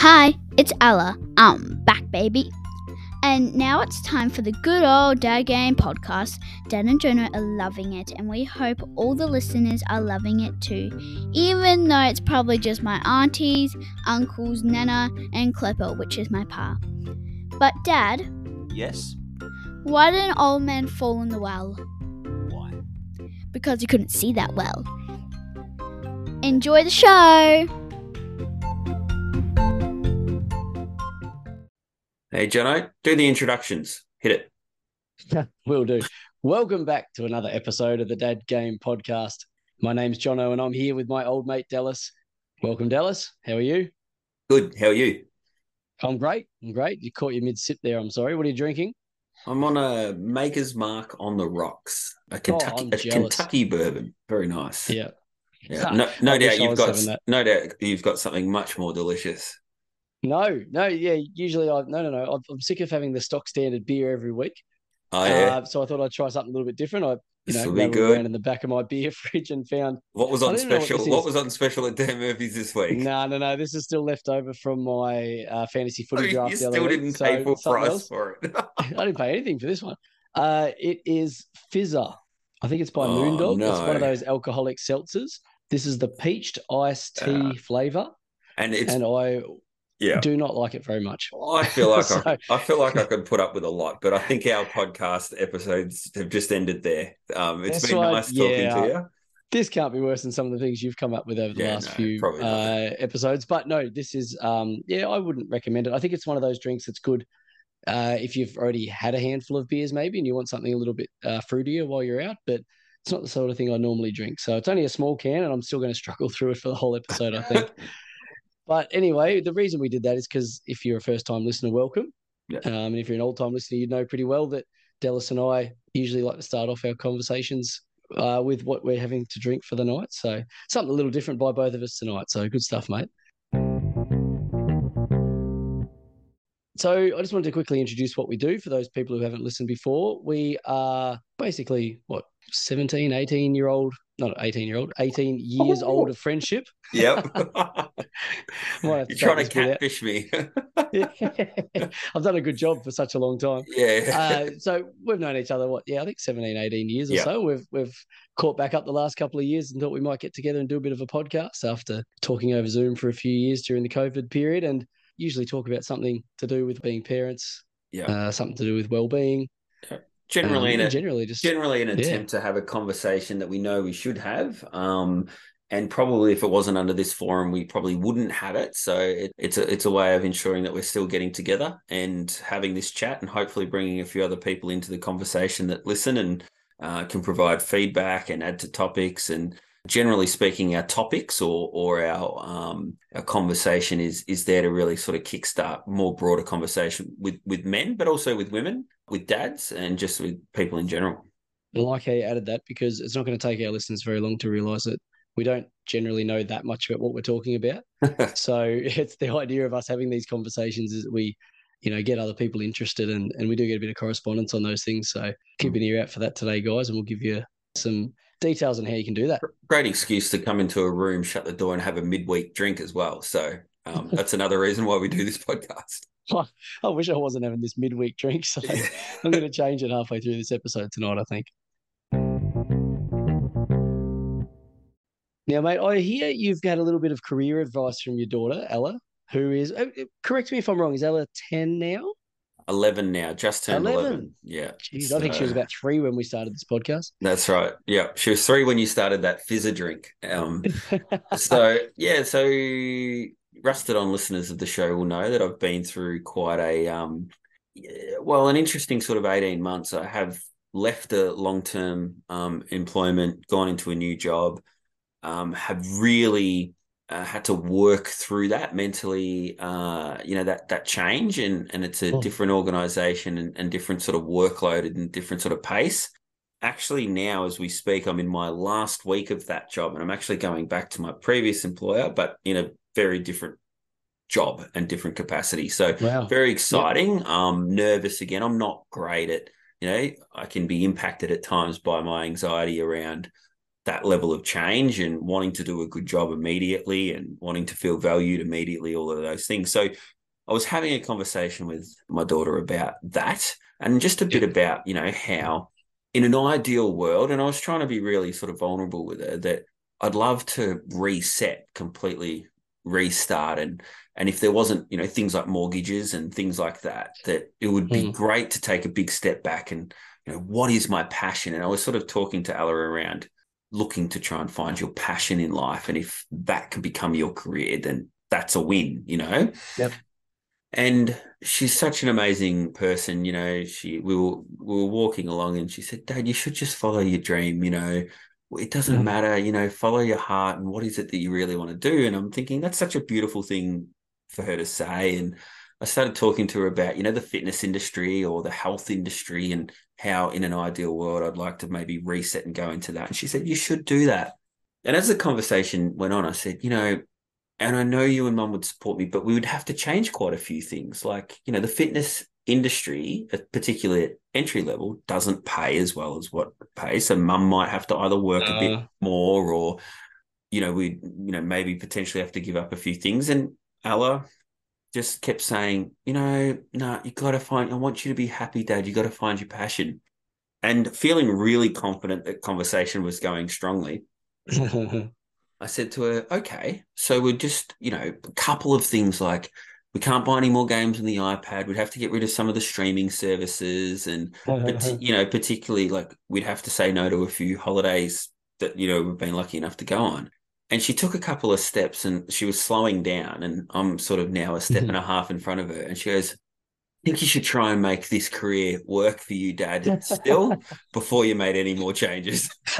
Hi, it's Ella. I'm back, baby. And now it's time for the good old Dad Game podcast. Dad and Jonah are loving it, and we hope all the listeners are loving it too, even though it's probably just my aunties, uncles, Nana, and Klepper, which is my pa. But, Dad, Yes. why did an old man fall in the well? Why? Because he couldn't see that well. Enjoy the show! Hey, Jono, do the introductions. Hit it. Will do. Welcome back to another episode of the Dad Game Podcast. My name's Jono, and I'm here with my old mate Dallas. Welcome, Dallas. How are you? Good. How are you? I'm great. I'm great. You caught your mid sip there. I'm sorry. What are you drinking? I'm on a Maker's Mark on the rocks, a oh, Kentucky, Oh, a. Kentucky bourbon. Very nice. Yeah. Yeah. No, no doubt you've got no doubt you've got something much more delicious. No, no, yeah. Usually, I no, no, no. I'm, I'm sick of having the stock standard beer every week. Oh yeah. Uh, so I thought I'd try something a little bit different. I, you This know, be good. around in the back of my beer fridge and found what was on what special? What, is. was on special at Dan Murphy's this week? no, no, no. This is still left over from my uh, fantasy Oh, footy you draft. the other still week, didn't so pay full something price else. for it. I didn't pay anything for this one. Uh, it is Fizzer. I think it's by Oh, Moondog. It's one of those alcoholic seltzers. This is the peached iced tea flavor, and it's and I yeah. do not like it very much. I feel like So- I, I feel like I could put up with a lot, but I think our podcast episodes have just ended there. Um, it's been right, nice talking yeah. to you. This can't be worse than some of the things you've come up with over the Yeah, last no, few uh, episodes. But no, this is um, yeah, I wouldn't recommend it. I think it's one of those drinks that's good uh, if you've already had a handful of beers, maybe, and you want something a little bit uh, fruitier while you're out. But it's not the sort of thing I normally drink. So it's only a small can, and I'm still going to struggle through it for the whole episode, I think. But anyway, the reason we did that is because if you're a first time listener, welcome. Yeah. Um, and if you're an old time listener, you know pretty well that Dallas and I usually like to start off our conversations uh, with what we're having to drink for the night. So something a little different by both of us tonight. So good stuff, mate. So I just wanted to quickly introduce what we do for those people who haven't listened before. We are basically what 17, 18 year old, not 18 year old, 18 years Oh. old of friendship. Yep. You're trying to take this bit catfish me. I've done a good job for such a long time. yeah. Uh, so we've known each other, what, yeah, I think 17, 18 years or Yeah. so. We've we've caught back up the last couple of years and thought we might get together and do a bit of a podcast after talking over Zoom for a few years during the COVID period and usually talk about something to do with being parents, yeah. uh, something to do with well-being. generally, um, a, generally just generally an yeah. attempt to have a conversation that we know we should have. Um, and probably if it wasn't under this forum, we probably wouldn't have it. So it, it's a it's a way of ensuring that we're still getting together and having this chat, and hopefully bringing a few other people into the conversation that listen and uh, can provide feedback and add to topics. And generally speaking, our topics or or our um, our conversation is is there to really sort of kickstart more broader conversation with with men, but also with women, with dads, and just with people in general. I like how you added that because it's not going to take our listeners very long to realize that we don't generally know that much about what we're talking about. so it's the idea of us having these conversations is that we, you know, get other people interested and, and we do get a bit of correspondence on those things. So keep an ear out for that today, guys, and we'll give you some details on how you can do that. great excuse to come into a room, shut the door, and have a midweek drink as well. So um, that's another reason why we do this podcast. I wish I wasn't having this midweek drink, so I'm going to change it halfway through this episode tonight, I think. Now, mate, I hear you've got a little bit of career advice from your daughter, Ella, who is, uh, uh, correct me if I'm wrong, is Ella 10 now? Eleven now, just turned 11. 11? Yeah. Jeez, I think she was about three when we started this podcast. That's right. Yeah. She was three when you started that fizzer drink. Um, so, yeah. So, rusted on listeners of the show will know that I've been through quite a, um, well, an interesting sort of 18 months. I have left a long term um, employment, gone into a new job, um, have really uh, had to work through that mentally, uh, you know, that that change. And, and it's a Oh. different organization and, and different sort of workload and different sort of pace actually now as we speak i'm in my last week of that job and i'm actually going back to my previous employer but in a very different job and different capacity so wow. very exciting um nervous again i'm not great at you know i can be impacted at times by my anxiety around that level of change and wanting to do a good job immediately and wanting to feel valued immediately, all of those things. So I was having a conversation with my daughter about that and just a bit about, you know, how in an ideal world, and I was trying to be really sort of vulnerable with her that I'd love to reset completely, restart and and if there wasn't, you know, things like mortgages and things like that, that it would be mm. great to take a big step back and, you know, what is my passion? And I was sort of talking to Ella around looking to try and find your passion in life. And if that can become your career, then that's a win, you know? Yep. And she's such an amazing person, you know. She we were we were walking along and she said, Dad, you should just follow your dream, you know. It doesn't mm. matter, you know, follow your heart and what is it that you really want to do? And I'm thinking that's such a beautiful thing for her to say. And I started talking to her about, you know, the fitness industry or the health industry and how in an ideal world I'd like to maybe reset and go into that. And she said, You should do that. And as the conversation went on, I said, You know, and I know you and mum would support me, but we would have to change quite a few things. Like, you know, the fitness industry, particularly entry level, doesn't pay as well as what pays. So mum might have to either work uh, a bit uh. more or, you know, we, you know, maybe potentially have to give up a few things. And Ella just kept saying, you know, no, nah, you got to find, I want you to be happy, dad. You got to find your passion. And feeling really confident that conversation was going strongly. I said to her, okay, so we're just, you know, a couple of things like we can't buy any more games on the iPad. We'd have to get rid of some of the streaming services. And, you know, particularly like we'd have to say no to a few holidays that, you know, we've been lucky enough to go on and she took a couple of steps and she was slowing down and i'm sort of now a step mm-hmm. and a half in front of her and she goes I think you should try and make this career work for you, Dad, still before you made any more changes.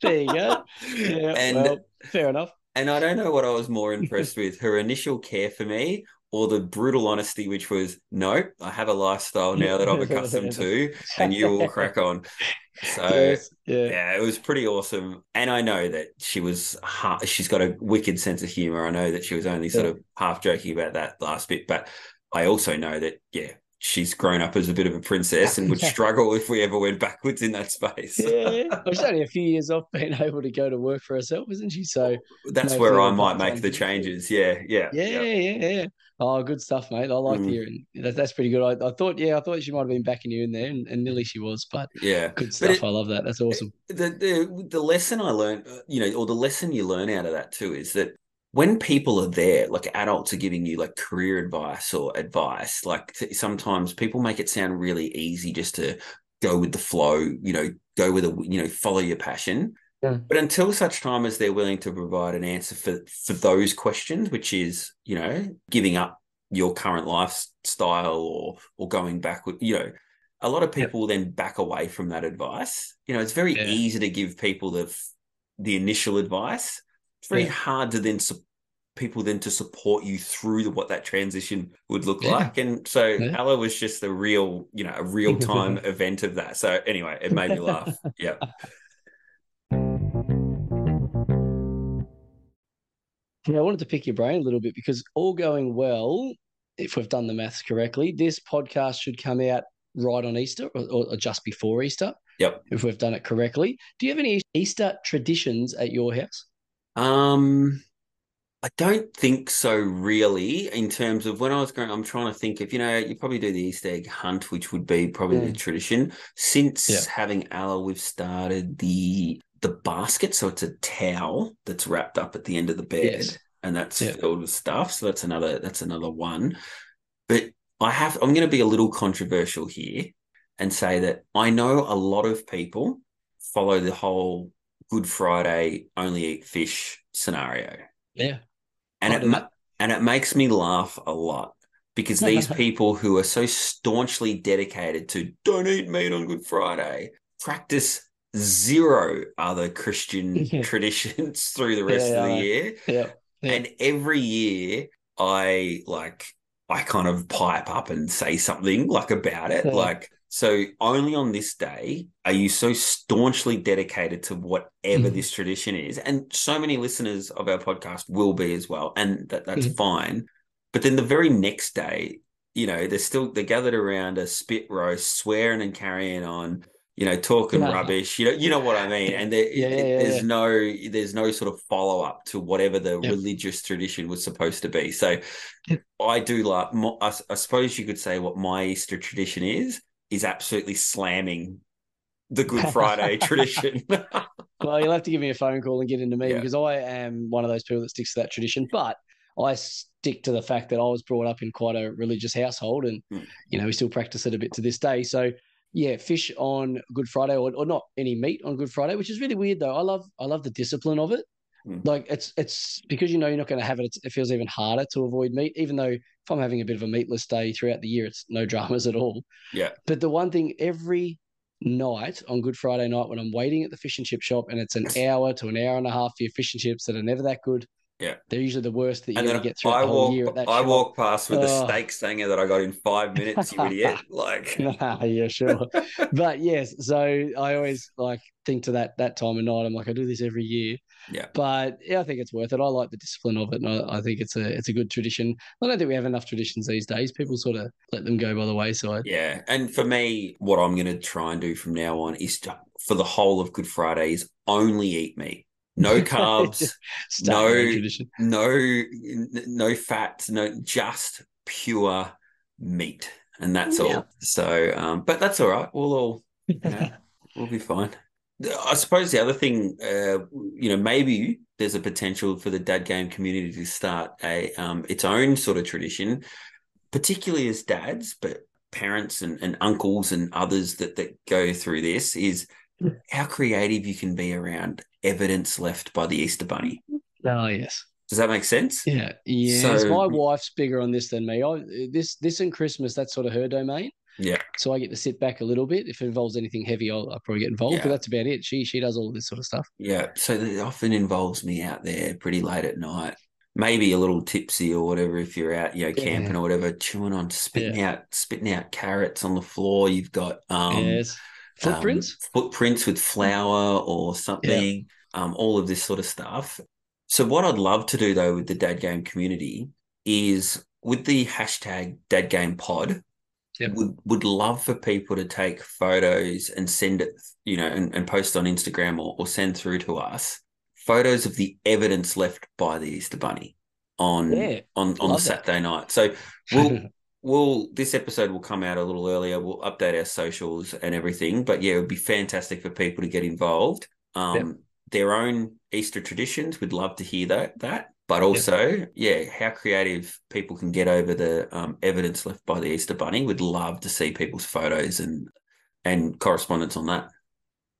there you go. Yeah, and well, fair enough. And I don't know what I was more impressed with her initial care for me or the brutal honesty, which was, no, I have a lifestyle now that I'm accustomed to, and you will crack on. So yes, yeah. yeah, it was pretty awesome. And I know that she was she's got a wicked sense of humor. I know that she was only sort yeah. of half joking about that last bit, but I also know that yeah, she's grown up as a bit of a princess and would struggle if we ever went backwards in that space. yeah, she's only a few years off being able to go to work for herself, isn't she? So that's where I might make the changes. Yeah, yeah, yeah, yeah, yeah. Oh, good stuff, mate. I like mm. hearing that. That's pretty good. I, I, thought, yeah, I thought she might have been backing you in there, and, and nearly she was. But yeah, good stuff. It, I love that. That's awesome. The, the the lesson I learned, uh, you know, or the lesson you learn out of that too is that when people are there, like adults are giving you like career advice or advice, like sometimes people make it sound really easy just to go with the flow, you know, go with a, you know, follow your passion. Yeah. But until such time as they're willing to provide an answer for for those questions, which is you know giving up your current lifestyle or or going backward, you know, a lot of people yeah. then back away from that advice. You know, it's very yeah. easy to give people the the initial advice. It's very hard to then su- people then to support you through the, what that transition would look like. And so yeah. Ella was just a real, you know, a real time event of that. So anyway, it made me laugh. Yeah. Yeah, I wanted to pick your brain a little bit because all going well, if we've done the maths correctly, this podcast should come out right on Easter or, or, just before Easter. Yep. If we've done it correctly. Do you have any Easter traditions at your house? Um, I don't think so, really. In terms of when I was growing, I'm trying to think if you know, you probably do the Easter egg hunt, which would be probably the tradition. Since yeah. having Ella, we've started the the basket. So it's a towel that's wrapped up at the end of the bed, yes. and that's yeah. filled with stuff. So that's another that's another one. But I have I'm going to be a little controversial here and say that I know a lot of people follow the whole Good Friday only eat fish scenario. Yeah, and it and it makes me laugh a lot because these people who are so staunchly dedicated to don't eat meat on Good Friday practice zero other Christian traditions through the rest yeah, of the year. Yeah. yeah. And every year I like I kind of pipe up and say something like about it. Like, so only on this day are you so staunchly dedicated to whatever mm. this tradition is. And so many listeners of our podcast will be as well. And that, that's mm. fine. But then the very next day, you know, they're still they're gathered around a spit roast, swearing and carrying on you know, talking No. rubbish. You know, you know what I mean. And there, Yeah, yeah, yeah, there's yeah. no, there's no sort of follow up to whatever the Yep. religious tradition was supposed to be. So, Yep. I do like. mo- I, s- I suppose you could say what my Easter tradition is is absolutely slamming the Good Friday tradition. Well, you'll have to give me a phone call and get into me Yeah. because I am one of those people that sticks to that tradition. But I stick to the fact that I was brought up in quite a religious household, and Mm. you know we still practice it a bit to this day. So yeah, fish on Good Friday, or, or not any meat on Good Friday, which is really weird though. I love I love the discipline of it. Mm. Like it's it's because you know you're not going to have it. It feels even harder to avoid meat, even though if I'm having a bit of a meatless day throughout the year, it's no dramas at all. yeah, But the one thing every night on Good Friday night when I'm waiting at the fish and chip shop and it's an hour to an hour and a half for your fish and chips that are never that good. Yeah. They're usually the worst that you're going to get through I the whole walk, year at that I shop. walk past with a Oh. steak stanger that I got in five minutes. You idiot! Like, Nah, yeah, sure. but yes, so I always like think to that that time of night. I'm like, I do this every year. Yeah. But yeah, I think it's worth it. I like the discipline of it, and I, I think it's a it's a good tradition. I don't think we have enough traditions these days. People sort of let them go by the wayside. Yeah, and for me, what I'm going to try and do from now on is to, for the whole of Good Friday is only eat meat, no carbs, No. tradition. no no fats, no just pure meat, and that's Yeah. all. So, um, but that's all right. We'll all yeah, we'll be fine. I suppose the other thing, uh, you know, maybe there's a potential for the dad game community to start a um, its own sort of tradition, particularly as dads, but parents and, and uncles and others that that go through this is how creative you can be around evidence left by the Easter Bunny. Oh yes. Does that make sense? Yeah, yes. So- My wife's bigger on this than me. I this this and Christmas, that's sort of her domain. Yeah. So I get to sit back a little bit. If it involves anything heavy, I'll, I'll probably get involved. Yeah. But that's about it. She she does all this sort of stuff. Yeah. So it often involves me out there pretty late at night, maybe a little tipsy or whatever if you're out, you know, Yeah. camping or whatever, chewing on spitting out spitting out carrots on the floor. You've got um yes. Footprints. um, footprints with flour or something, um, all of this sort of stuff. So what I'd love to do though with the dad game community is with the hashtag dad game pod, Yep. would would love for people to take photos and send it, you know, and, and post on Instagram or, or send through to us photos of the evidence left by the Easter Bunny on Yeah, on on the love that. Saturday night. So we'll we'll this episode will come out a little earlier. We'll update our socials and everything. But yeah, it would be fantastic for people to get involved. Um Yep. their own Easter traditions. We'd love to hear that that. But also, yeah, how creative people can get over the um, evidence left by the Easter Bunny. We'd love to see people's photos and and correspondence on that.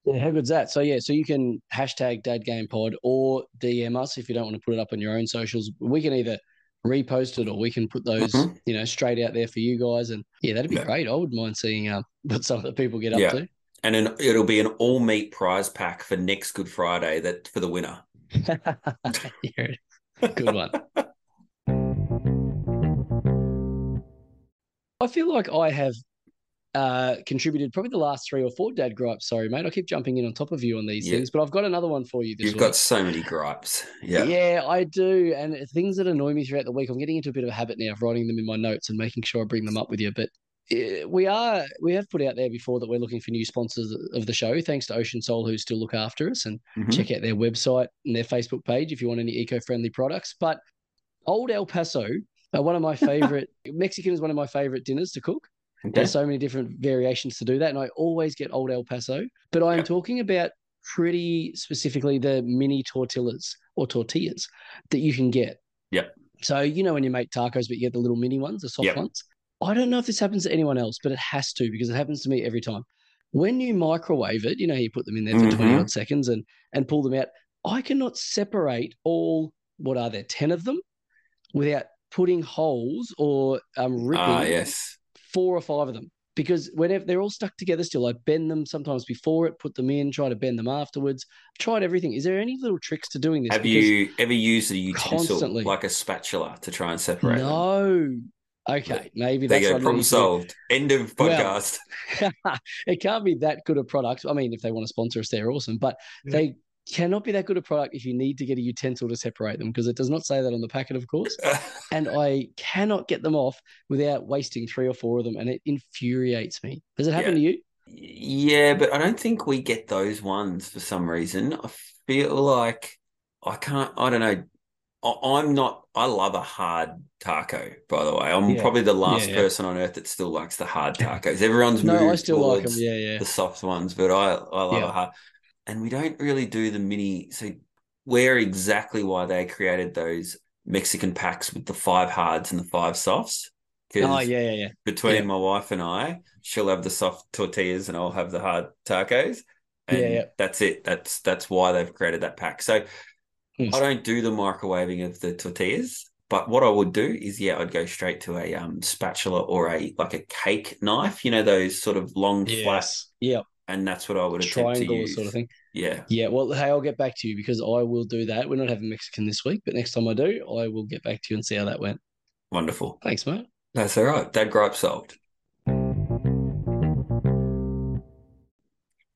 Yeah, how good's that? So yeah, so you can hashtag Dad Game Pod or DM us if you don't want to put it up on your own socials. We can either repost it or we can put those, Mhm. you know, straight out there for you guys. And yeah, that'd be Yeah. great. I wouldn't mind seeing um what some of the people get up Yeah. to. And an, it'll be an all meat prize pack for next Good Friday that for the winner. good one. I feel like I have uh, contributed probably the last three or four dad gripes. Sorry, mate. I keep jumping in on top of you on these Yeah. things, but I've got another one for you this You've week. got so many gripes. Yeah. Yeah, I do. And things that annoy me throughout the week, I'm getting into a bit of a habit now of writing them in my notes and making sure I bring them up with you. But eh, we are, we have put out there before that we're looking for new sponsors of the show. Thanks to Ocean Soul, who still look after us. And Mhm. check out their website and their Facebook page if you want any eco friendly products. But Old El Paso, uh, one of my favorite, Mexican is one of my favorite dinners to cook. Okay. There's so many different variations to do that. And I always get Old El Paso. But I am Yeah. talking about pretty specifically the mini tortillas or tortillas that you can get. Yep. So, you know, when you make tacos, but you get the little mini ones, the soft Yep. ones. I don't know if this happens to anyone else, but it has to because it happens to me every time. When you microwave it, you know, you put them in there for 20 Mhm. odd seconds and, and pull them out. I cannot separate all, what are there, 10 of them without putting holes or um, ripping Ah, yes. Four or five of them because whenever they're all stuck together still, I bend them sometimes before it, put them in, try to bend them afterwards. I've tried everything. Is there any little tricks to doing this? Have Because- you ever used a utensil Constantly. like a spatula to try and separate them? No. Okay, maybe There that's you go. Problem need to solved. End of Well, podcast. it can't be that good a product. I mean, if they want to sponsor us, they're awesome, but Yeah. they cannot be that good a product if you need to get a utensil to separate them because it does not say that on the packet, of course. And I cannot get them off without wasting three or four of them, and it infuriates me. Does it happen Yeah. to you? Yeah, but I don't think we get those ones for some reason. I feel like I can't. I don't know. I, am not. I love a hard taco. By the way, I'm Yeah. probably the last Yeah, person on earth that still likes the hard tacos. Everyone's No, I moved still like them. towards Yeah, yeah. the soft ones, but I I love a hard. And we don't really do the mini. So where exactly why they created those Mexican packs with the five hards and the five softs? Because Oh, yeah, yeah, yeah. between Yeah. my wife and I, she'll have the soft tortillas and I'll have the hard tacos. And Yeah, yeah. that's it. That's that's why they've created that pack. So Hmm. I don't do the microwaving of the tortillas, but what I would do is yeah, I'd go straight to a um spatula or a like a cake knife, you know, those sort of long flat, Yes. Yeah. and that's what I would attempt to Triangle use. sort of thing. Yeah. Yeah. Well, hey, I'll get back to you because I will do that. We're not having Mexican this week, but next time I do, I will get back to you and see how that went. Wonderful. Thanks, mate. That's all right. That gripe solved.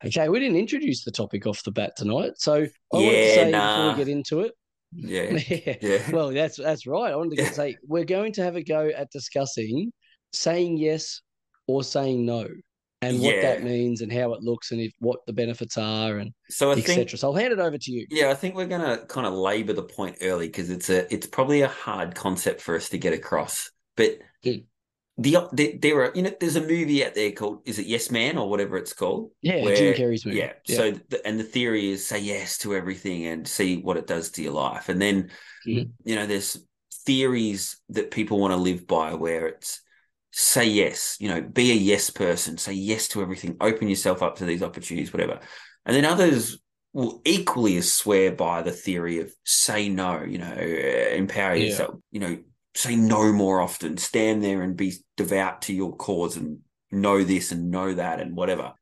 Okay, we didn't introduce the topic off the bat tonight, so I wanted to Yeah, say before we get into it. Yeah. Yeah. Yeah. Well, that's that's right. I wanted to Yeah. say we're going to have a go at discussing saying yes or saying no, and what that means and how it looks and if what the benefits are and so etc. So I'll hand it over to you. Yeah, I think we're gonna kind of labor the point early because it's a it's probably a hard concept for us to get across. But Mm. the there, there are you know there's a movie out there called is it Yes Man or whatever it's called. Yeah, Where- Jim Carrey's movie. Yeah. So the, and the theory is say yes to everything and see what it does to your life. And then Mhm. you know there's theories that people want to live by where it's say yes, you know, be a yes person, say yes to everything, open yourself up to these opportunities, whatever. And then others will equally swear by the theory of say no, you know, uh, empower Yeah. yourself, you know, say no more often, stand there and be devout to your cause and know this and know that and whatever.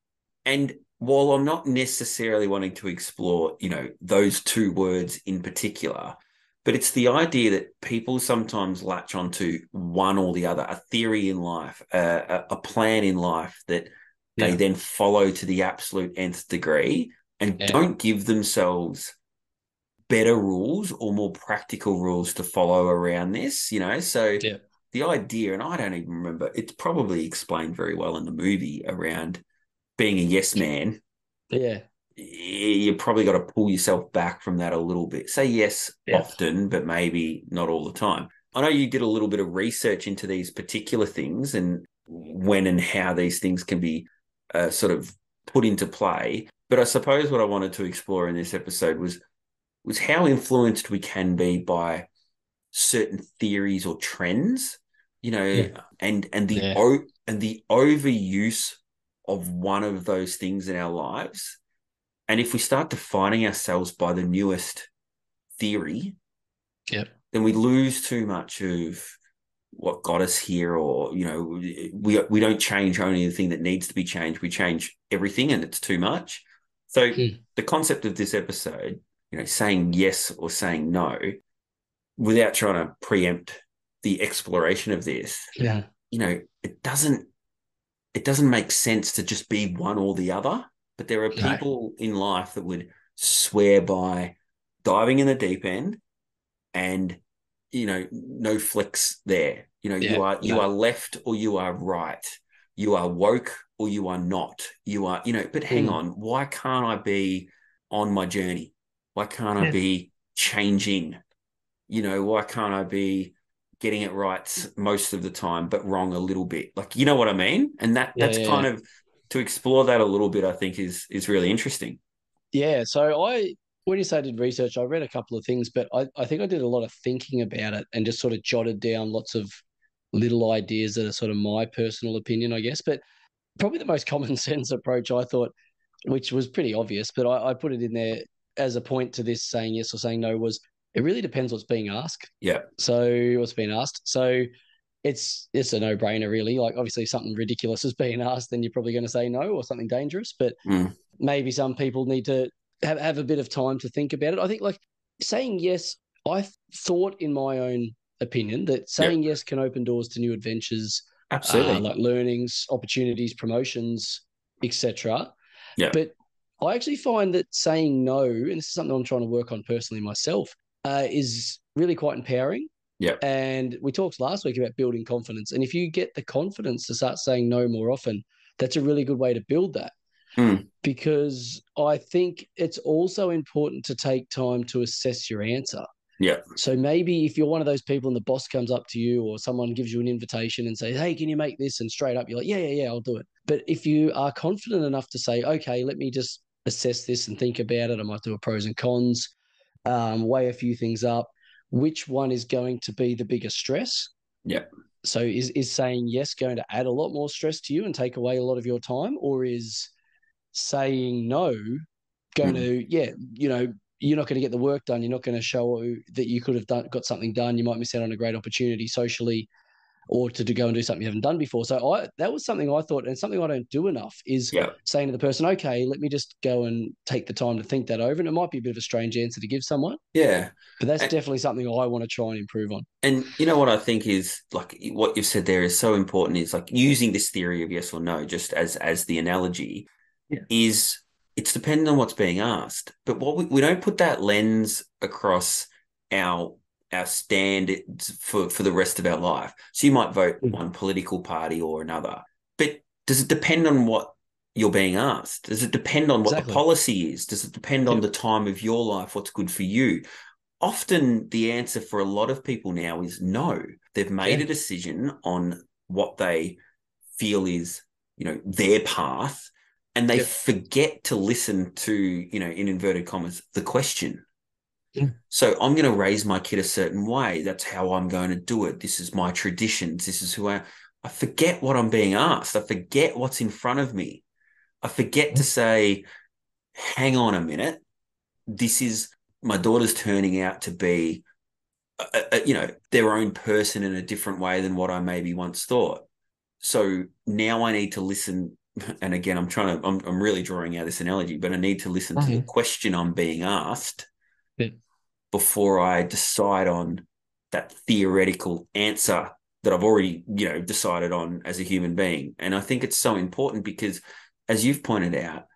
And while I'm not necessarily wanting to explore, you know, those two words in particular, but it's the idea that people sometimes latch onto one or the other, a theory in life, a, a, plan in life that they then follow to the absolute nth degree and Yeah. don't give themselves better rules or more practical rules to follow around this, you know? So Yeah. the idea, and I don't even remember, it's probably explained very well in the movie around being a yes man Yeah. You probably got to pull yourself back from that a little bit. Say yes Yeah. often, but maybe not all the time. I know you did a little bit of research into these particular things and when and how these things can be uh, sort of put into play. But I suppose what I wanted to explore in this episode was was how influenced we can be by certain theories or trends, you know, Yeah. and and the Yeah. o- and the overuse of one of those things in our lives. And if we start defining ourselves by the newest theory, Yep. then we lose too much of what got us here, or you know, we we don't change only the thing that needs to be changed. We change everything, and it's too much. So Hmm. the concept of this episode, you know, saying yes or saying no, without trying to preempt the exploration of this, Yeah. you know, it doesn't it doesn't make sense to just be one or the other. But there are No. people in life that would swear by diving in the deep end and you know, no flicks there. You know, Yeah, you are you no. are left or you are right. You are woke or you are not. You are, you know, but hang Mm. on, why can't I be on my journey? Why can't I be changing? You know, why can't I be getting it right most of the time, but wrong a little bit? Like, you know what I mean? And that Yeah, that's yeah, kind of to explore that a little bit, I think is is really interesting. Yeah. So I, when you say I did research, I read a couple of things, but I, I think I did a lot of thinking about it and just sort of jotted down lots of little ideas that are sort of my personal opinion, I guess. But probably the most common sense approach I thought, which was pretty obvious, but I, I put it in there as a point to this saying yes or saying no was it really depends what's being asked. Yeah. So what's being asked. So it's it's a no brainer really. Like obviously something ridiculous is being asked, then you're probably going to say no or something dangerous. But Mm. maybe some people need to have, have a bit of time to think about it. I think like saying yes, I thought in my own opinion that saying yes can open doors to new adventures, Absolutely. uh, like learnings, opportunities, promotions, etc. Yeah. But I actually find that saying no, and this is something I'm trying to work on personally myself, uh, is really quite empowering. Yeah. And we talked last week about building confidence. And if you get the confidence to start saying no more often, that's a really good way to build that. Mm. Because I think it's also important to take time to assess your answer. Yeah. So maybe if you're one of those people and the boss comes up to you or someone gives you an invitation and says, Hey, can you make this? And straight up, you're like, Yeah, yeah, yeah, I'll do it. But if you are confident enough to say, Okay, let me just assess this and think about it, I might do a pros and cons, um, weigh a few things up. Which one is going to be the biggest stress? Yeah. So is is saying yes going to add a lot more stress to you and take away a lot of your time, or is saying no going Mm. to yeah you know you're not going to get the work done. You're not going to show that you could have done got something done. You might miss out on a great opportunity socially, or to, to go and do something you haven't done before. So I that was something I thought, and something I don't do enough is Yeah. saying to the person, okay, let me just go and take the time to think that over. And it might be a bit of a strange answer to give someone, Yeah. but that's And- definitely something I want to try and improve on. And you know what I think is like what you've said there is so important is like using this theory of yes or no just as as the analogy Yeah. is it's dependent on what's being asked. But what we, we don't put that lens across our our standards for for the rest of our life. So you might vote Mm. one political party or another. But does it depend on what you're being asked? Does it depend on what the policy is? Does it depend on the time of your life, what's good for you? often the answer for a lot of people now is no. They've made Yeah. a decision on what they feel is, you know, their path, and they forget to listen to, you know, in inverted commas, the question. Yeah. So I'm going to raise my kid a certain way. That's how I'm going to do it. This is my traditions. This is who I. I forget what I'm being asked. I forget what's in front of me. I forget to say, hang on a minute. This is my daughter's turning out to be, a, a- you know, their own person in a different way than what I maybe once thought. So now I need to listen. And again, I'm trying to, I'm, I'm really drawing out this analogy, but I need to listen to the Mhm. question I'm being asked. Before I decide on that theoretical answer that I've already, you know, decided on as a human being. And I think it's so important because, as you've pointed out,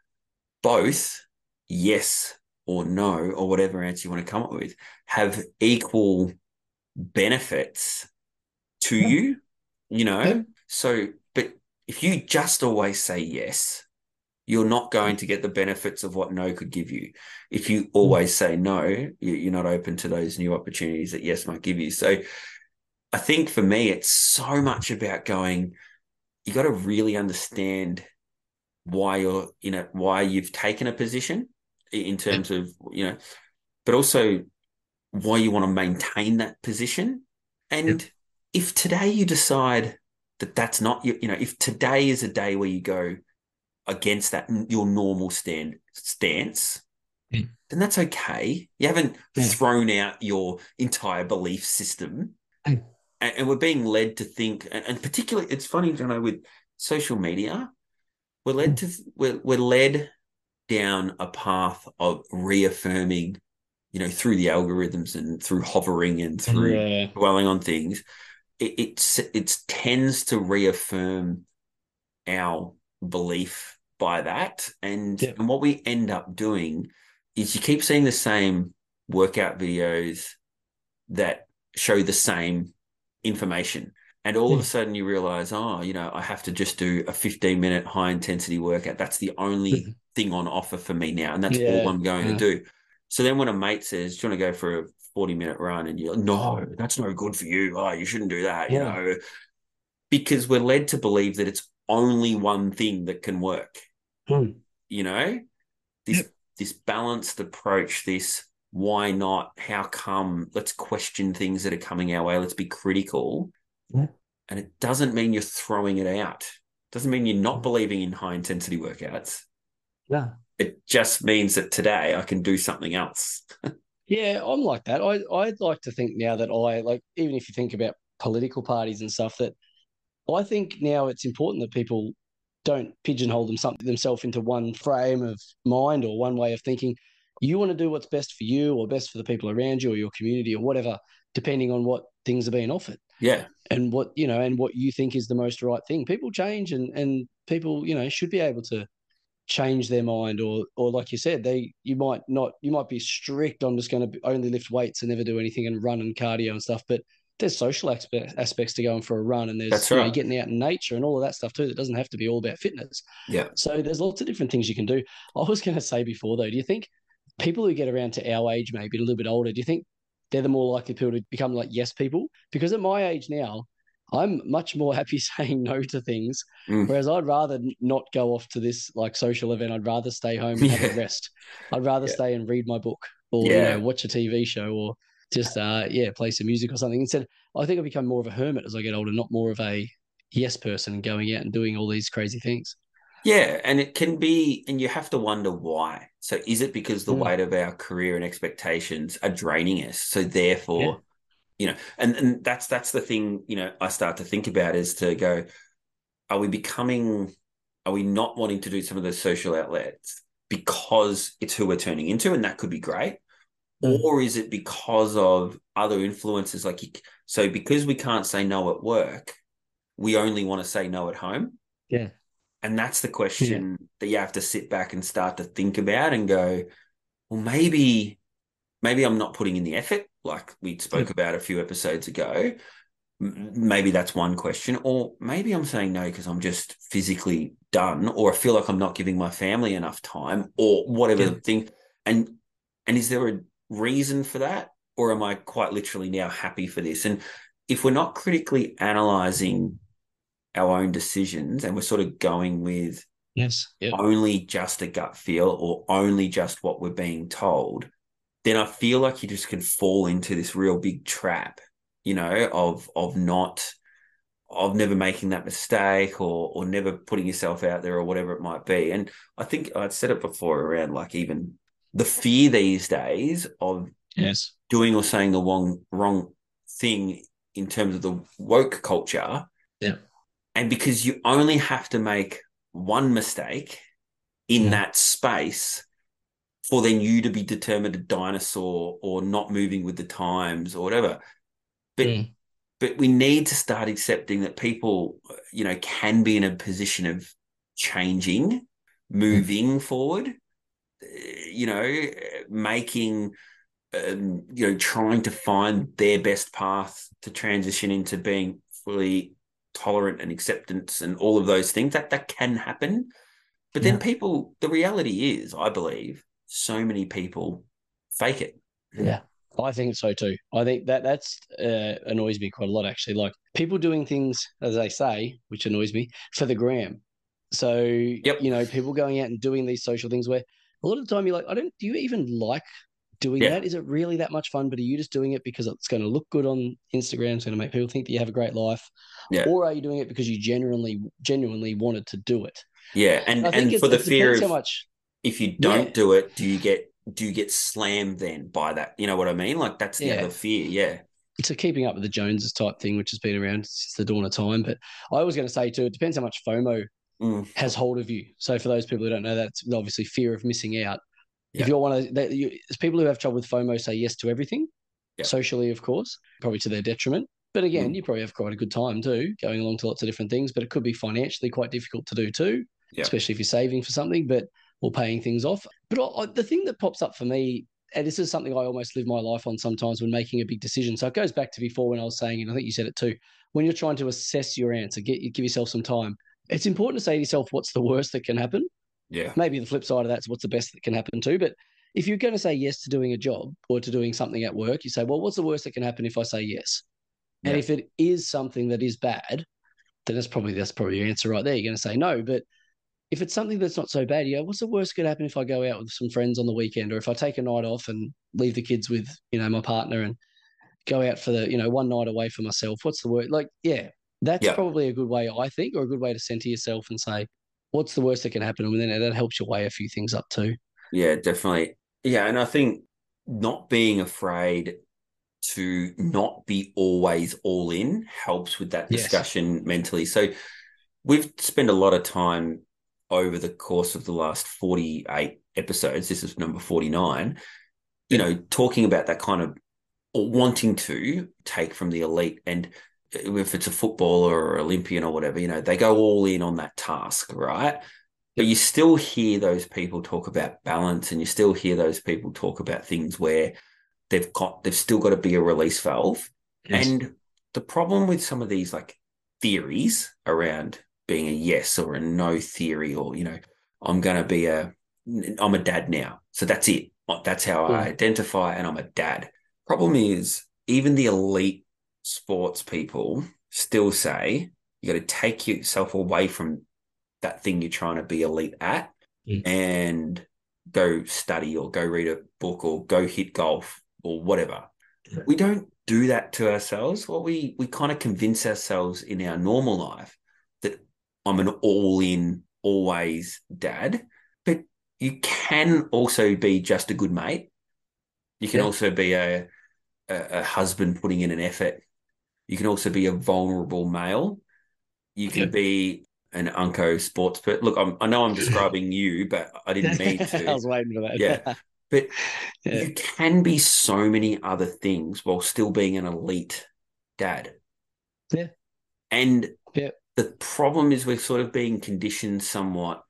both yes or no, or whatever answer you want to come up with, have equal benefits to Yeah. you, you know? Yeah. So, but if you just always say yes, you're not going to get the benefits of what no could give you. If you hmm. always say no, you- you're not open to those new opportunities that yes might give you. So, I think for me, it's so much about going, you got to really understand why you're, you know, why you've taken a position in terms of, you know, but also why you want to maintain that position. And if today you decide that that's not you know, if today is a day where you go against that, your normal stand stance, Mm. then that's okay. You haven't Yeah. thrown out your entire belief system Mm. and, and we're being led to think, and, and particularly, it's funny, you know, with social media, we're led to we're we're led down a path of reaffirming, you know, through the algorithms and through hovering and through Yeah. dwelling on things. It it's it tends to reaffirm our belief by that, and Yeah. and what we end up doing is you keep seeing the same workout videos that show the same information. And all of a sudden you realize, oh, you know, I have to just do a 15 minute high intensity workout. That's the only Mhm. thing on offer for me now. And that's Yeah, all I'm going yeah. to do. So then when a mate says, Do you want to go for a 40 minute run? And you're like, no, that's no good for you. Oh, you shouldn't do that, you know. Because we're led to believe that it's only one thing that can work. Hmm. You know? This Yep. this balanced approach, this why not? How come? Let's question things that are coming our way. Let's be critical. Yeah. And it doesn't mean you're throwing it out. It doesn't mean you're not Mm. believing in high intensity workouts. Yeah. It just means that today I can do something else. Yeah, I'm like that. I I'd like to think now that I like even if you think about political parties and stuff that I think now it's important that people don't pigeonhole them something themselves into one frame of mind or one way of thinking. You want to do what's best for you or best for the people around you or your community or whatever, depending on what things are being offered Yeah. and what you know and what you think is the most right thing. People change and and people you know should be able to change their mind or or like you said they you might not you might be strict on just going to only lift weights and never do anything and run and cardio and stuff but there's social aspect, aspects to going for a run, and there's That's you know, getting out in nature and all of that stuff too. That doesn't have to be all about fitness. Yeah. So there's lots of different things you can do. I was going to say before though, do you think people who get around to our age, maybe a little bit older, do you think they're the more likely people to become like yes people? Because at my age now, I'm much more happy saying no to things. Mm. Whereas I'd rather not go off to this like social event. I'd rather stay home and have a rest. I'd rather Yeah. stay and read my book or you know watch a TV show or just uh yeah play some music or something. Instead, I think I become more of a hermit as I get older, not more of a yes person and going out and doing all these crazy things. Yeah, and it can be, and you have to wonder why. So, is it because the Mm. weight of our career and expectations are draining us? So, therefore, you know, and and that's that's the thing. You know, I start to think about is to go, are we becoming, are we not wanting to do some of those social outlets because it's who we're turning into, and that could be great, Mm. or is it because of other influences? Like, you, so because we can't say no at work, we only want to say no at home. Yeah. And that's the question that you have to sit back and start to think about and go, well, maybe, maybe I'm not putting in the effort, like we spoke about a few episodes ago. Maybe that's one question, or maybe I'm saying no because I'm just physically done, or I feel like I'm not giving my family enough time, or whatever Yeah. thing. And and is there a reason for that, or am I quite literally now happy for this? And if we're not critically analyzing our own decisions and we're sort of going with Yes. Yeah. only just a gut feel or only just what we're being told, then I feel like you just can fall into this real big trap, you know, of of not of never making that mistake or or never putting yourself out there or whatever it might be. And I think I'd said it before around like even the fear these days of Yes. doing or saying the wrong wrong thing in terms of the woke culture. Yeah. And because you only have to make one mistake in Yeah. that space for then you to be determined a dinosaur or not moving with the times or whatever. But Mm. but we need to start accepting that people, you know, can be in a position of changing, moving forward, uh, you know, making, um, you know, trying to find their best path to transition into being fully tolerant and acceptance and all of those things. That that can happen. But then Yeah. people, the reality is, I believe, so many people fake it. Yeah, I think so too. I think that that's uh, annoys me quite a lot actually. Like people doing things, as they say, which annoys me for the gram. So Yep. you know, people going out and doing these social things where a lot of the time you're like, I don't. Do you even like doing Yeah. that? Is it really that much fun? But are you just doing it because it's going to look good on Instagram? It's going to make people think that you have a great life, Yeah. or are you doing it because you genuinely, genuinely wanted to do it? Yeah, and and for the fear of much. if you don't Yeah. do it, do you get do you get slammed then by that? You know what I mean? Like that's the other fear. Yeah, it's a keeping up with the Joneses type thing, which has been around since the dawn of time. But I was going to say too, it depends how much FOMO Mm. has hold of you. So for those people who don't know, that's obviously fear of missing out. Yeah. If you're one of that, you, people who have trouble with FOMO say yes to everything, Yeah. socially, of course, probably to their detriment. But again, Mm. you probably have quite a good time too, going along to lots of different things. But it could be financially quite difficult to do too, Yeah. especially if you're saving for something, but or paying things off. But I, I- the thing that pops up for me, and this is something I almost live my life on sometimes when making a big decision. So it goes back to before when I was saying, and I think you said it too, when you're trying to assess your answer, get give yourself some time. It's important to say to yourself, what's the worst that can happen? yeah, Maybe the flip side of that's what's the best that can happen too. But if you're going to say yes to doing a job or to doing something at work, you say, well, what's the worst that can happen if I say yes? And Yeah. if it is something that is bad, then that's probably that's probably your answer right there. You're going to say no. But if it's something that's not so bad, you go, what's the worst that could happen if I go out with some friends on the weekend, or if I take a night off and leave the kids with you know my partner and go out for the you know one night away for myself? What's the worst? Like, yeah, that's Yeah. probably a good way I think, or a good way to center yourself and say, what's the worst that can happen? And then that helps you weigh a few things up too. yeah, definitely. Yeah, and I think not being afraid to not be always all in helps with that Yes. discussion mentally. So we've spent a lot of time over the course of the last 48 episodes. This is number 49, you know, talking about that kind of or wanting to take from the elite and if it's a footballer or Olympian or whatever, you know, they go all in on that task, right? But you still hear those people talk about balance and you still hear those people talk about things where they've got they've still got to be a release valve. Yes. And the problem with some of these like theories around being a yes or a no theory, or you know, I'm going to be a, I'm a dad now, so that's it. That's how I identify, and I'm a dad. Problem is, even the elite sports people still say you got to take yourself away from that thing you're trying to be elite at Mm. and go study or go read a book or go hit golf or whatever. We don't do that to ourselves. What we we kind of convince ourselves in our normal life that I'm an all in always dad, but you can also be just a good mate. You can Yeah. also be a, a a husband putting in an effort. You can also be a vulnerable male. You can Yeah. be an unco sports person. Look, I'm, I know I'm describing you, but I didn't mean to. I was waiting for that. Yeah. But Yeah. you can be so many other things while still being an elite dad. Yeah. And Yeah. the problem is we're sort of being conditioned somewhat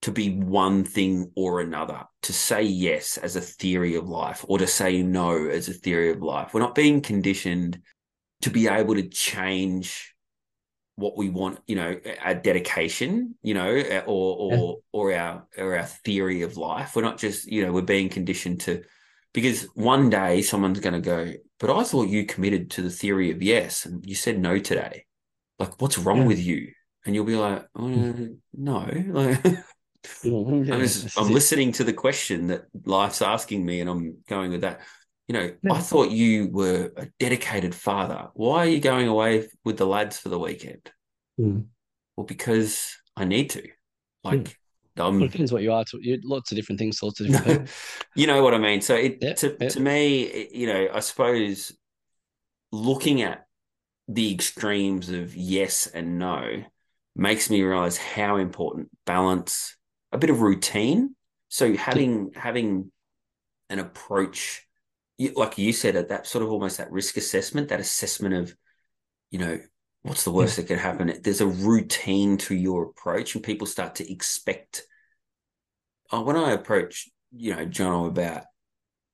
to be one thing or another, to say yes as a theory of life or to say no as a theory of life. We're not being conditioned to be able to change what we want, you know, our dedication, you know, or or or our or our theory of life. We're not just, you know, we're being conditioned to because one day someone's going to go, but I thought you committed to the theory of yes, and you said no today. Like, what's wrong Yeah. with you? And you'll be like, oh, hmm. no, like, I'm, just, I'm listening to the question that life's asking me, and I'm going with that. You know, Yeah. I thought you were a dedicated father. Why are you going away with the lads for the weekend? Mm. Well, because I need to. Like, Well, I'm, it depends what you are. To, you, lots of different things, to lots of different people. you know what I mean. So, it Yeah, to yeah. to me, it- you know, I suppose looking at the extremes of yes and no makes me realize how important balance, a bit of routine. So having having an approach, you- like you said, at that sort of almost that risk assessment, that assessment of, you know, what's the worst that could happen? There's a routine to your approach, and people start to expect. Oh, when I approach, you know, John about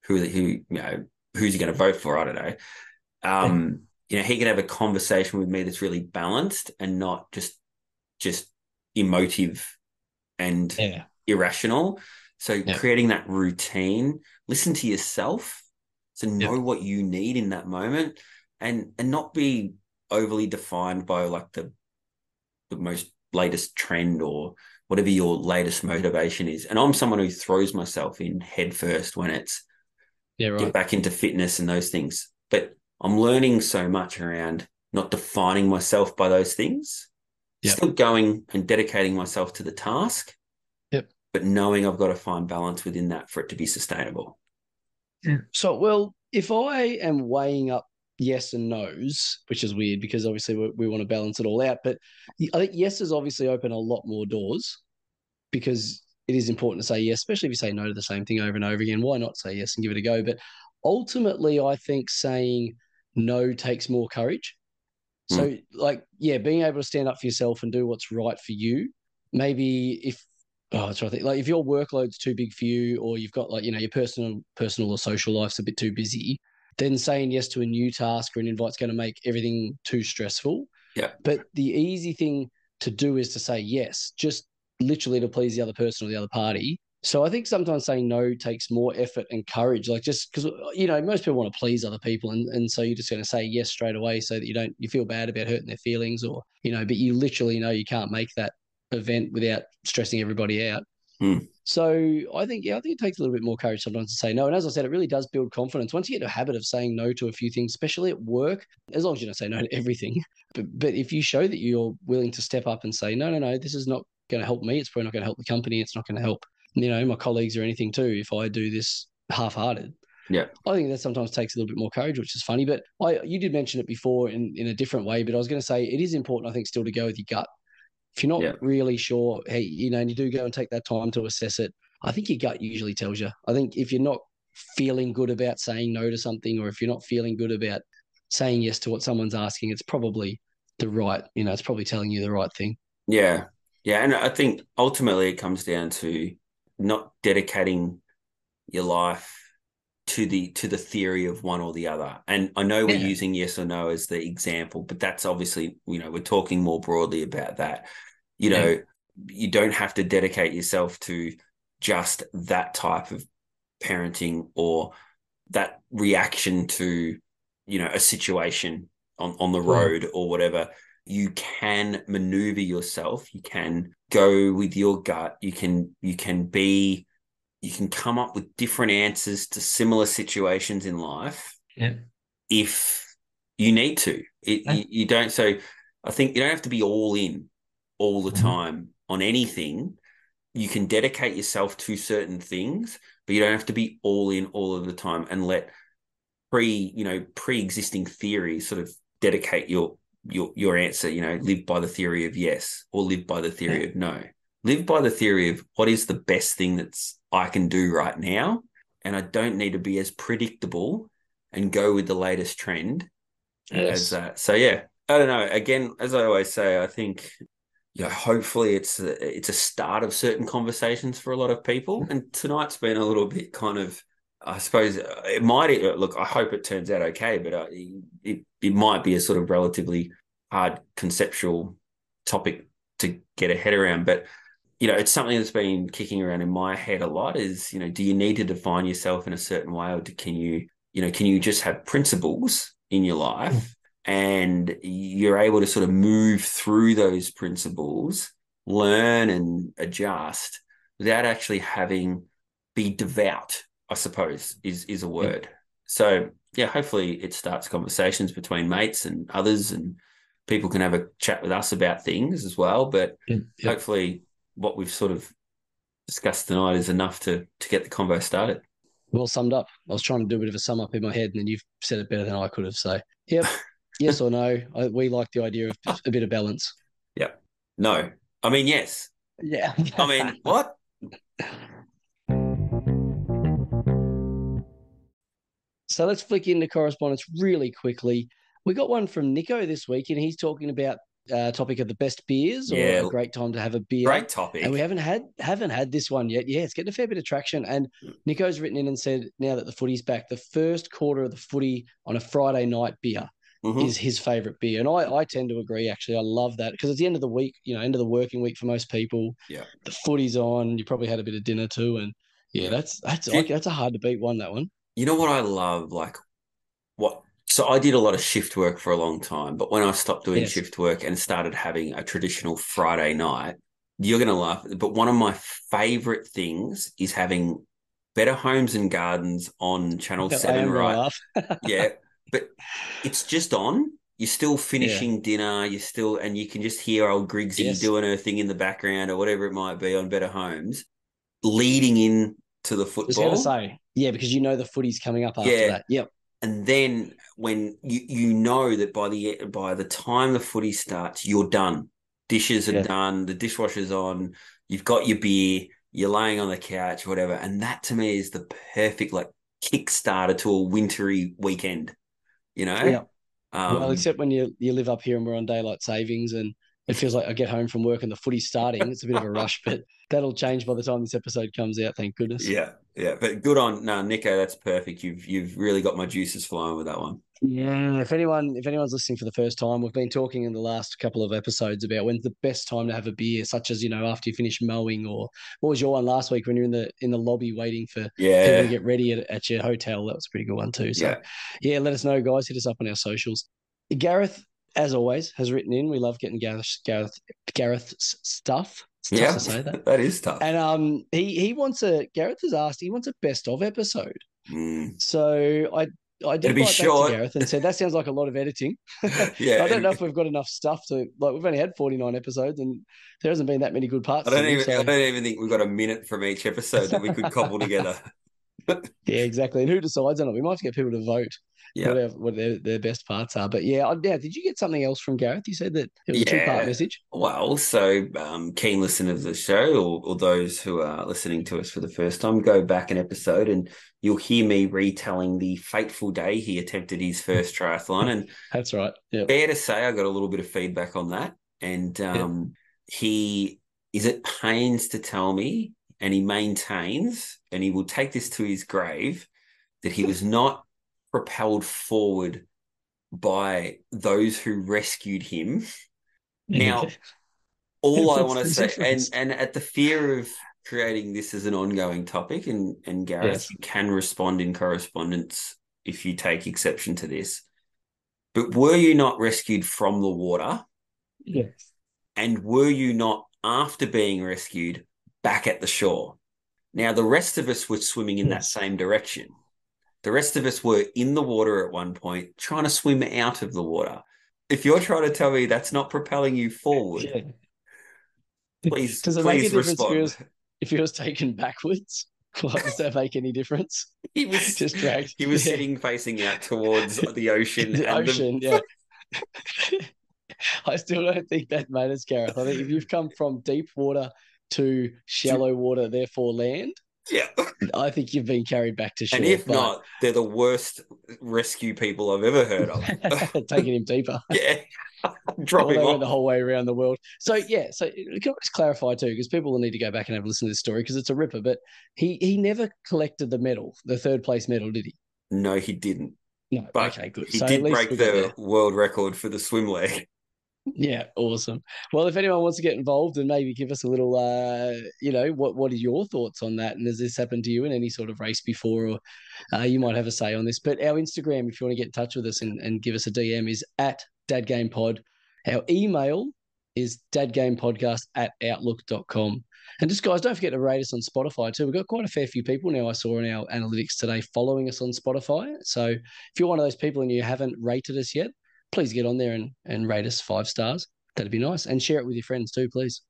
who who you know who's he going to vote for? I don't know. Um, you know, he can have a conversation with me that's really balanced and not just just emotive and Yeah. irrational. So Yeah. creating that routine, listen to yourself, so know what you need in that moment, and and not be overly defined by like the the most latest trend or whatever your latest motivation is. And I'm someone who throws myself in head first when it's Yeah, get back into fitness and those things. But I'm learning so much around not defining myself by those things. Yep. Still going and dedicating myself to the task. Yep. But knowing I've got to find balance within that for it to be sustainable. So, well, if I am weighing up yes and no's, which is weird because obviously we, we want to balance it all out, but I think yeses obviously open a lot more doors because it is important to say yes, especially if you say no to the same thing over and over again. Why not say yes and give it a go? But ultimately, I think saying no takes more courage. So, hmm. like, yeah, being able to stand up for yourself and do what's right for you. Maybe if oh, that's right. Like, if your workload's too big for you, or you've got like you know your personal, personal or social life's a bit too busy, then saying yes to a new task or an invite's going to make everything too stressful. Yeah. But the easy thing to do is to say yes, just literally to please the other person or the other party. So I think sometimes saying no takes more effort and courage. Like just because you know most people want to please other people, and and so you're just going to say yes straight away so that you don't you feel bad about hurting their feelings, or you know, but you literally know you can't make that event without stressing everybody out. Hmm. So I think yeah, I think it takes a little bit more courage sometimes to say no. And as I said, it really does build confidence. Once you get a habit of saying no to a few things, especially at work, as long as you don't say no to everything, but but if you show that you're willing to step up and say no, no, no, this is not going to help me. It's probably not going to help the company. It's not going to help you know my colleagues or anything too. If I do this half-hearted. Yeah. I think that sometimes takes a little bit more courage, which is funny. But I, you did mention it before in, in a different way. But I was going to say it is important, I think, still to go with your gut. If you're not Yeah. really sure, hey, you know, and you do go and take that time to assess it, I think your gut usually tells you. I think if you're not feeling good about saying no to something, or if you're not feeling good about saying yes to what someone's asking, it's probably the right, you know, it's probably telling you the right thing. Yeah. Yeah. And I think ultimately it comes down to not dedicating your life to the to the theory of one or the other. And I know we're Yeah. using yes or no as the example, but that's obviously you know we're talking more broadly about that. You Yeah. know, you don't have to dedicate yourself to just that type of parenting or that reaction to you know a situation on on the Mm. road or whatever you can maneuver yourself you can go with your gut you can you can be you can come up with different answers to similar situations in life Yeah. if you need to it, Yeah. you, you don't so i think you don't have to be all in all the Mhm. time on anything you can dedicate yourself to certain things but you don't have to be all in all of the time and let pre you know pre-existing theories sort of dedicate your your your answer you know live by the theory of yes or live by the theory of no live by the theory of what is the best thing that's i can do right now and i don't need to be as predictable and go with the latest trend as Yes. that so yeah i don't know again as i always say i think yeah, hopefully it's a, it's a start of certain conversations for a lot of people. And tonight's been a little bit kind of, I suppose uh, it might look. I hope it turns out okay, but uh, it it might be a sort of relatively hard conceptual topic to get a head around. But you know, it's something that's been kicking around in my head a lot. Is you know, do you need to define yourself in a certain way, or do, can you you know can you just have principles in your life? Mm. and you're able to sort of move through those principles, learn and adjust without actually having be devout, I suppose, is is a word. So yeah, hopefully it starts conversations between mates and others and people can have a chat with us about things as well. But Yeah. Yeah. hopefully what we've sort of discussed tonight is enough to to get the convo started. Well summed up. I was trying to do a bit of a sum up in my head, and then you've said it better than I could have. So, yep, yes or no. I, we like the idea of a bit of balance. Yep. No. I mean yes. Yeah. I mean what? So let's flick into correspondence really quickly. We got one from Nico this week, and he's talking about uh, topic of the best beers or Yeah. a great time to have a beer. Great topic. And we haven't had haven't had this one yet. Yeah, it's getting a fair bit of traction. And Nico's written in and said, now that the footy's back, the first quarter of the footy on a Friday night beer Mhm. is his favorite beer. And I, I tend to agree, actually. I love that because it's the end of the week, you know, end of the working week for most people. Yeah. The footy's on. You probably had a bit of dinner too. And yeah, that's that's Do you- like, that's a hard to beat one, that one. You know what I love? Like what so I did a lot of shift work for a long time, but when I stopped doing Yes. shift work and started having a traditional Friday night, you're gonna laugh. But one of my favorite things is having Better Homes and Gardens on Channel I Seven, right? yeah. But it's just on. You're still finishing dinner. You're still, and you can just hear old Griggsy Yes. doing her thing in the background or whatever it might be on Better Homes, leading in to the football. I was going to say, yeah, because you know the footy's coming up after Yeah. that. Yep. And then when you you know that by the by the time the footy starts, you're done. Dishes are Yeah. done. The dishwasher's on. You've got your beer. You're laying on the couch, whatever. And that to me is the perfect like kickstarter to a wintry weekend. You know. Yeah. Um, well, except when you you live up here and we're on daylight savings, and it feels like I get home from work and the footy's starting. It's a bit of a rush, but that'll change by the time this episode comes out. Thank goodness. yeah, yeah. But good on no, Nico. That's perfect. You've you've really got my juices flowing with that one. Yeah. If anyone if anyone's listening for the first time, we've been talking in the last couple of episodes about when's the best time to have a beer, such as you know after you finish mowing, or what was your one last week when you're in the in the lobby waiting for people Yeah. to get ready at, at your hotel. That was a pretty good one too. So Yeah. yeah, let us know, guys. Hit us up on our socials. Gareth, as always, has written in. We love getting Gareth Gareth Gareth's stuff. It's tough Yeah. to say that. that is tough. And um, he he wants a Gareth has asked he wants a best of episode. Mm. So I I did It'll write short. to Gareth and said that sounds like a lot of editing. Yeah. I don't know if we've got enough stuff to like. We've only had forty nine episodes and there hasn't been that many good parts. I don't them, even. so- I don't even think we've got a minute from each episode that we could cobble together. Yeah, exactly. And who decides on it? We might have to get people to vote Yeah. what, our, what their, their best parts are. But yeah, yeah, did you get something else from Gareth? You said that it was a two part message. Well, so um, keen listeners of the show, or, or those who are listening to us for the first time, go back an episode and you'll hear me retelling the fateful day he attempted his first triathlon. And That's right. Yeah. fair to say, I got a little bit of feedback on that. And um, he is at pains to tell me, and he maintains, and he will take this to his grave, that he hmm. was not propelled forward by those who rescued him. Now, all I want to say, and and at the fear of creating this as an ongoing topic, and and Gareth, Yes. you can respond in correspondence if you take exception to this. But were you not rescued from the water? Yes. And were you not, after being rescued, back at the shore? Now, the rest of us were swimming in that same direction. The rest of us were in the water at one point, trying to swim out of the water. If you're trying to tell me that's not propelling you forward, Yeah. please, Does it make a please difference if respond. it was if he was taken backwards? Like, does that make any difference? He was Just dragged. He was Yeah. sitting facing out towards the ocean. the and ocean, yeah. I still don't think that matters, Gareth. I think if you've come from deep water to shallow water, therefore land, yeah. I think you've been carried back to shore. And if but- not, they're the worst rescue people I've ever heard of. taking him deeper. yeah. Drop him went the whole way around the world. So yeah, so can I just clarify too, because people will need to go back and have a listen to this story because it's a ripper. But he he never collected the medal, the third place medal, did he? No, he didn't. No. But okay, good. He so did break the there. world record for the swim leg. Yeah, awesome. Well, if anyone wants to get involved and maybe give us a little, uh, you know, what what are your thoughts on that? And has this happened to you in any sort of race before, or uh, you might have a say on this? But our Instagram, if you want to get in touch with us and, and give us a DM, is at dadgamepod. Our email is dadgamepodcast at outlook.com. And just guys, don't forget to rate us on Spotify too. We've got quite a fair few people now I saw in our analytics today following us on Spotify. So if you're one of those people and you haven't rated us yet, please get on there and, and rate us five stars. That'd be nice. And share it with your friends too, please.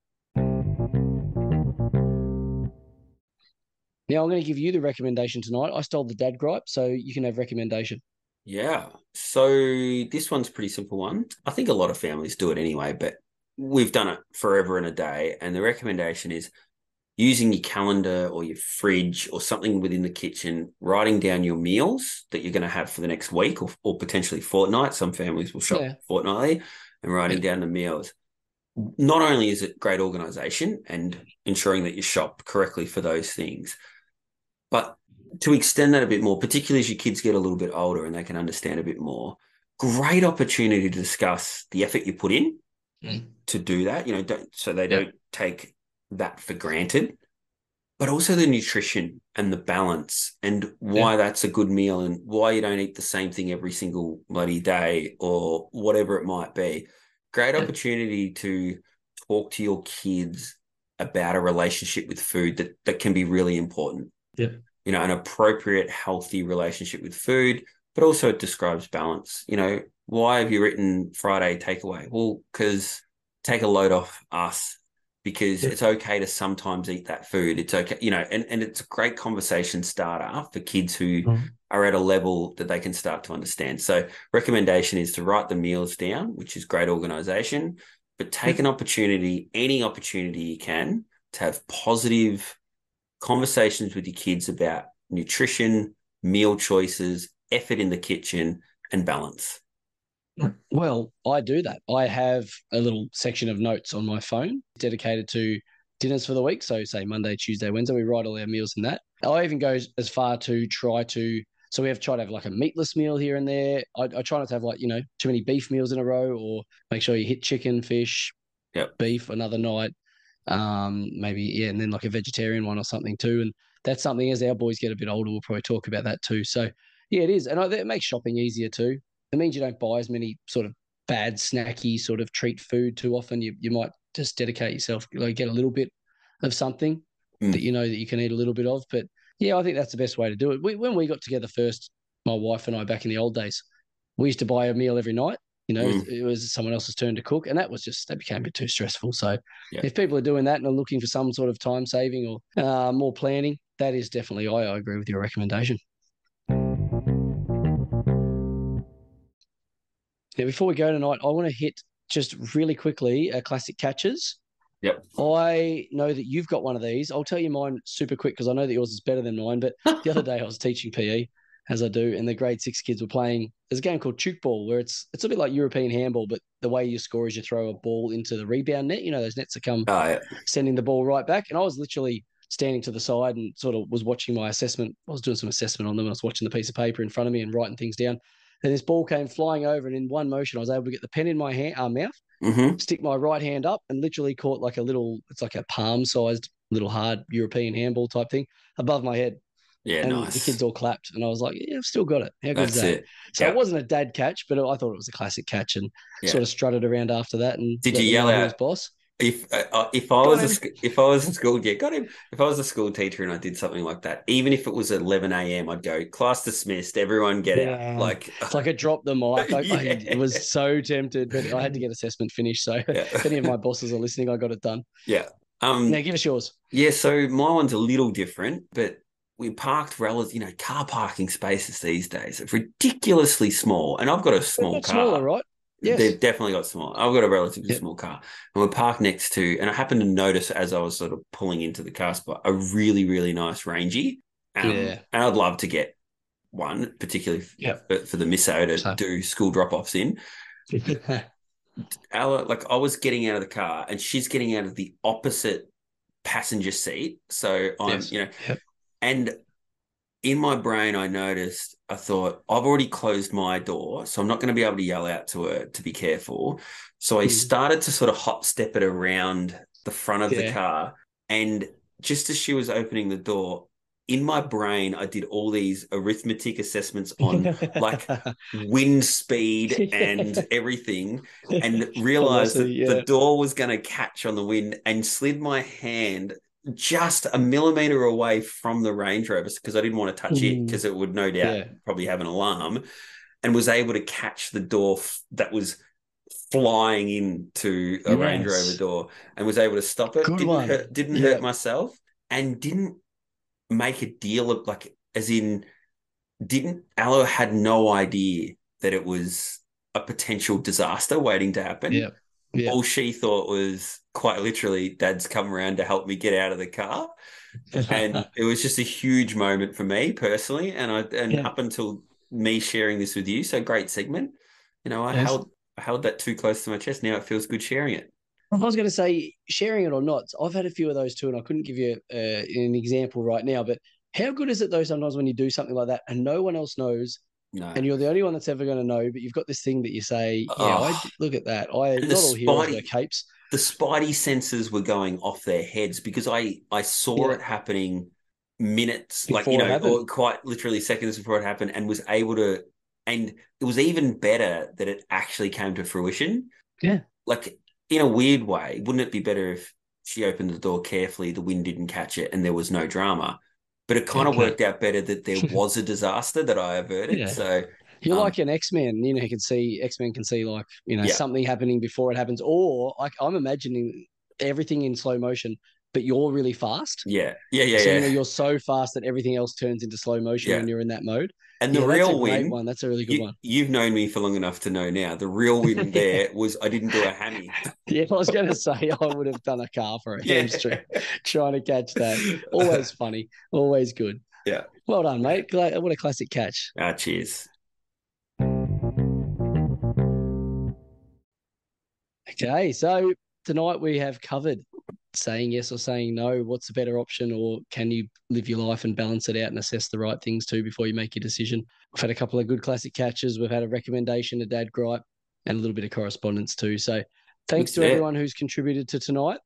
Now I'm going to give you the recommendation tonight. I stole the dad gripe, so you can have recommendation. Yeah. So this one's pretty simple one. I think a lot of families do it anyway, but we've done it forever and a day. And the recommendation is using your calendar or your fridge or something within the kitchen, writing down your meals that you're going to have for the next week or, or potentially fortnight. Some families will shop Yeah. fortnightly and writing down the meals. Not only is it great organization and ensuring that you shop correctly for those things, but to extend that a bit more, particularly as your kids get a little bit older and they can understand a bit more, great opportunity to discuss the effort you put in Mm. to do that. You know, don't, so they Yeah. don't take that for granted, but also the nutrition and the balance and why that's a good meal and why you don't eat the same thing every single bloody day or whatever it might be. Great Yeah. opportunity to talk to your kids about a relationship with food that, that can be really important Yeah. you know, an appropriate, healthy relationship with food, but also it describes balance. You know, why have you written Friday takeaway? Well, because take a load off us because Yeah. it's okay to sometimes eat that food. It's okay, you know, and, and it's a great conversation starter for kids who Mhm. are at a level that they can start to understand. So recommendation is to write the meals down, which is great organization, but take an opportunity, any opportunity you can to have positive conversations with your kids about nutrition, meal choices, effort in the kitchen, and balance. Well, I do that. I have a little section of notes on my phone dedicated to dinners for the week. So, say Monday, Tuesday, Wednesday, we write all our meals in that. I even go as far to try to. So we have tried to have like a meatless meal here and there. I, I try not to have like you know too many beef meals in a row, or make sure you hit chicken, fish, Yep. beef another night. Um, maybe yeah, and then like a vegetarian one or something too. And that's something as our boys get a bit older, we'll probably talk about that too. So yeah, it is, and I, it makes shopping easier too. It means you don't buy as many sort of bad snacky sort of treat food too often. You you might just dedicate yourself, like get a little bit of something Mm. that you know that you can eat a little bit of. But yeah, I think that's the best way to do it. We, when we got together first, my wife and I back in the old days, we used to buy a meal every night. You know, Mm. it was someone else's turn to cook, and that was just that became a bit too stressful. So, Yeah. if people are doing that and are looking for some sort of time saving or uh, more planning, that is definitely I, I agree with your recommendation. Now, before we go tonight, I want to hit just really quickly uh, classic catches. Yep. I know that you've got one of these. I'll tell you mine super quick because I know that yours is better than mine. But the other day I was teaching PE, as I do, and the grade six kids were playing. There's a game called Tchoukball where it's it's a bit like European handball, but the way you score is you throw a ball into the rebound net. You know those nets that come Oh, yeah. sending the ball right back. And I was literally standing to the side and sort of was watching my assessment. I was doing some assessment on them. I was watching the piece of paper in front of me and writing things down. And this ball came flying over, and in one motion, I was able to get the pen in my hand, uh, mouth, Mm-hmm. stick my right hand up, and literally caught like a little, it's like a palm-sized little hard European handball type thing above my head. Yeah, and nice. the kids all clapped, and I was like, "Yeah, I've still got it. How good is that?" it. So Yeah. it wasn't a dad catch, but I thought it was a classic catch, and sort of strutted around after that. And Did you yell out? boss? If uh, uh, if I was a if I was a school yeah got him if I was a school teacher and I did something like that even if it was eleven a.m. I'd go class dismissed everyone get Yeah. out like It's like I dropped the mic. I, I Yeah. was so tempted, but I had to get assessment finished. So Yeah. if any of my bosses are listening, I got it done. Yeah um Now give us yours. Yeah, so my one's a little different, but we parked relative, you know, car parking spaces these days are ridiculously small, and I've got a small car. smaller, right? Yes. They've definitely got small. I've got a relatively Yep. small car, and we're parked next to. And I happened to notice as I was sort of pulling into the car spot a really, really nice Rangy. Um, Yeah. and I'd love to get one, particularly Yep. for, for the misso to So- do school drop offs in. Ella, like I was getting out of the car and she's getting out of the opposite passenger seat. So I'm, Yes. you know, Yep. and in my brain, I noticed, I thought, I've already closed my door, so I'm not going to be able to yell out to her to be careful. So I Mhm. started to sort of hop step it around the front of the car. And just as she was opening the door, in my brain, I did all these arithmetic assessments on like, wind speed and everything and realized that Velocity, the door was going to catch on the wind and slid my hand just a millimeter away from the Range Rover because I didn't want to touch it Mm. because it would no doubt Yeah. probably have an alarm and was able to catch the door f- that was flying into a Range Yes. Rover door and was able to stop it. Good didn't one. hurt, didn't Yeah. hurt myself and didn't make a deal of like as in didn't Aloe had no idea that it was a potential disaster waiting to happen. Yep. Yep. All she thought was quite literally, Dad's come around to help me get out of the car, and it was just a huge moment for me personally. And I and Yeah. up until me sharing this with you, so great segment. You know, I Yes. held I held that too close to my chest. Now it feels good sharing it. I was going to say, sharing it or not, I've had a few of those too, and I couldn't give you uh, an example right now. But how good is it though? Sometimes when you do something like that and no one else knows, No, and you're the only one that's ever going to know, but you've got this thing that you say, "Yeah, I Oh. look at that. I And not all heroes wear capes." The spidey senses were going off their heads because I I saw Yeah. it happening minutes like you know or quite literally seconds before it happened and was able to and it was even better that it actually came to fruition Yeah. like in a weird way wouldn't it be better if she opened the door carefully the wind didn't catch it and there was no drama but it kind of worked out better that there was a disaster that I averted Yeah. so You're Um, like an X Men. You know, you can see X Men can see like you know Yeah. something happening before it happens, or like I'm imagining everything in slow motion, but you're really fast. yeah yeah yeah so yeah you know you're so fast that everything else turns into slow motion Yeah. when you're in that mode. and the yeah, that's a real win one. That's a really good you, one. You've known me for long enough to know now. The real win there was I didn't do a hammy. Yeah, I was going to say I would have done a car for a Yeah. hamstring trying to catch that. Always funny, always good. Yeah. Well done, mate. What a classic catch. Ah, cheers. Okay, so tonight we have covered saying yes or saying no. What's the better option, or can you live your life and balance it out and assess the right things too before you make your decision? We've had a couple of good classic catches. We've had a recommendation, a dad gripe, and a little bit of correspondence too. So thanks to everyone who's contributed to tonight.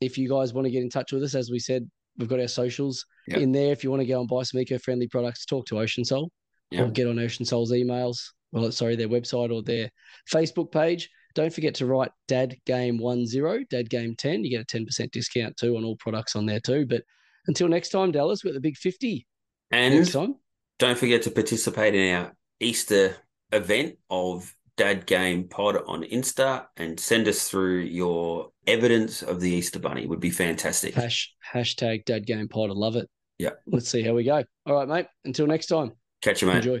If you guys want to get in touch with us, as we said, we've got our socials Yeah. in there. If you want to go and buy some eco-friendly products, talk to Ocean Soul Yeah. or get on Ocean Soul's emails. Well, sorry, their website or their Facebook page. Don't forget to write Dad Game One Zero, Dad Game Ten. You get a ten percent discount too on all products on there too. But until next time, Dallas, we're at the big fifty And next time. don't forget to participate in our Easter event of Dad Game Pod on Insta and send us through your evidence of the Easter Bunny. Would be fantastic. Hash hashtag Dad Game Pod. I love it. Yeah. Let's see how we go. All right, mate. Until next time. Catch you, mate. Enjoy.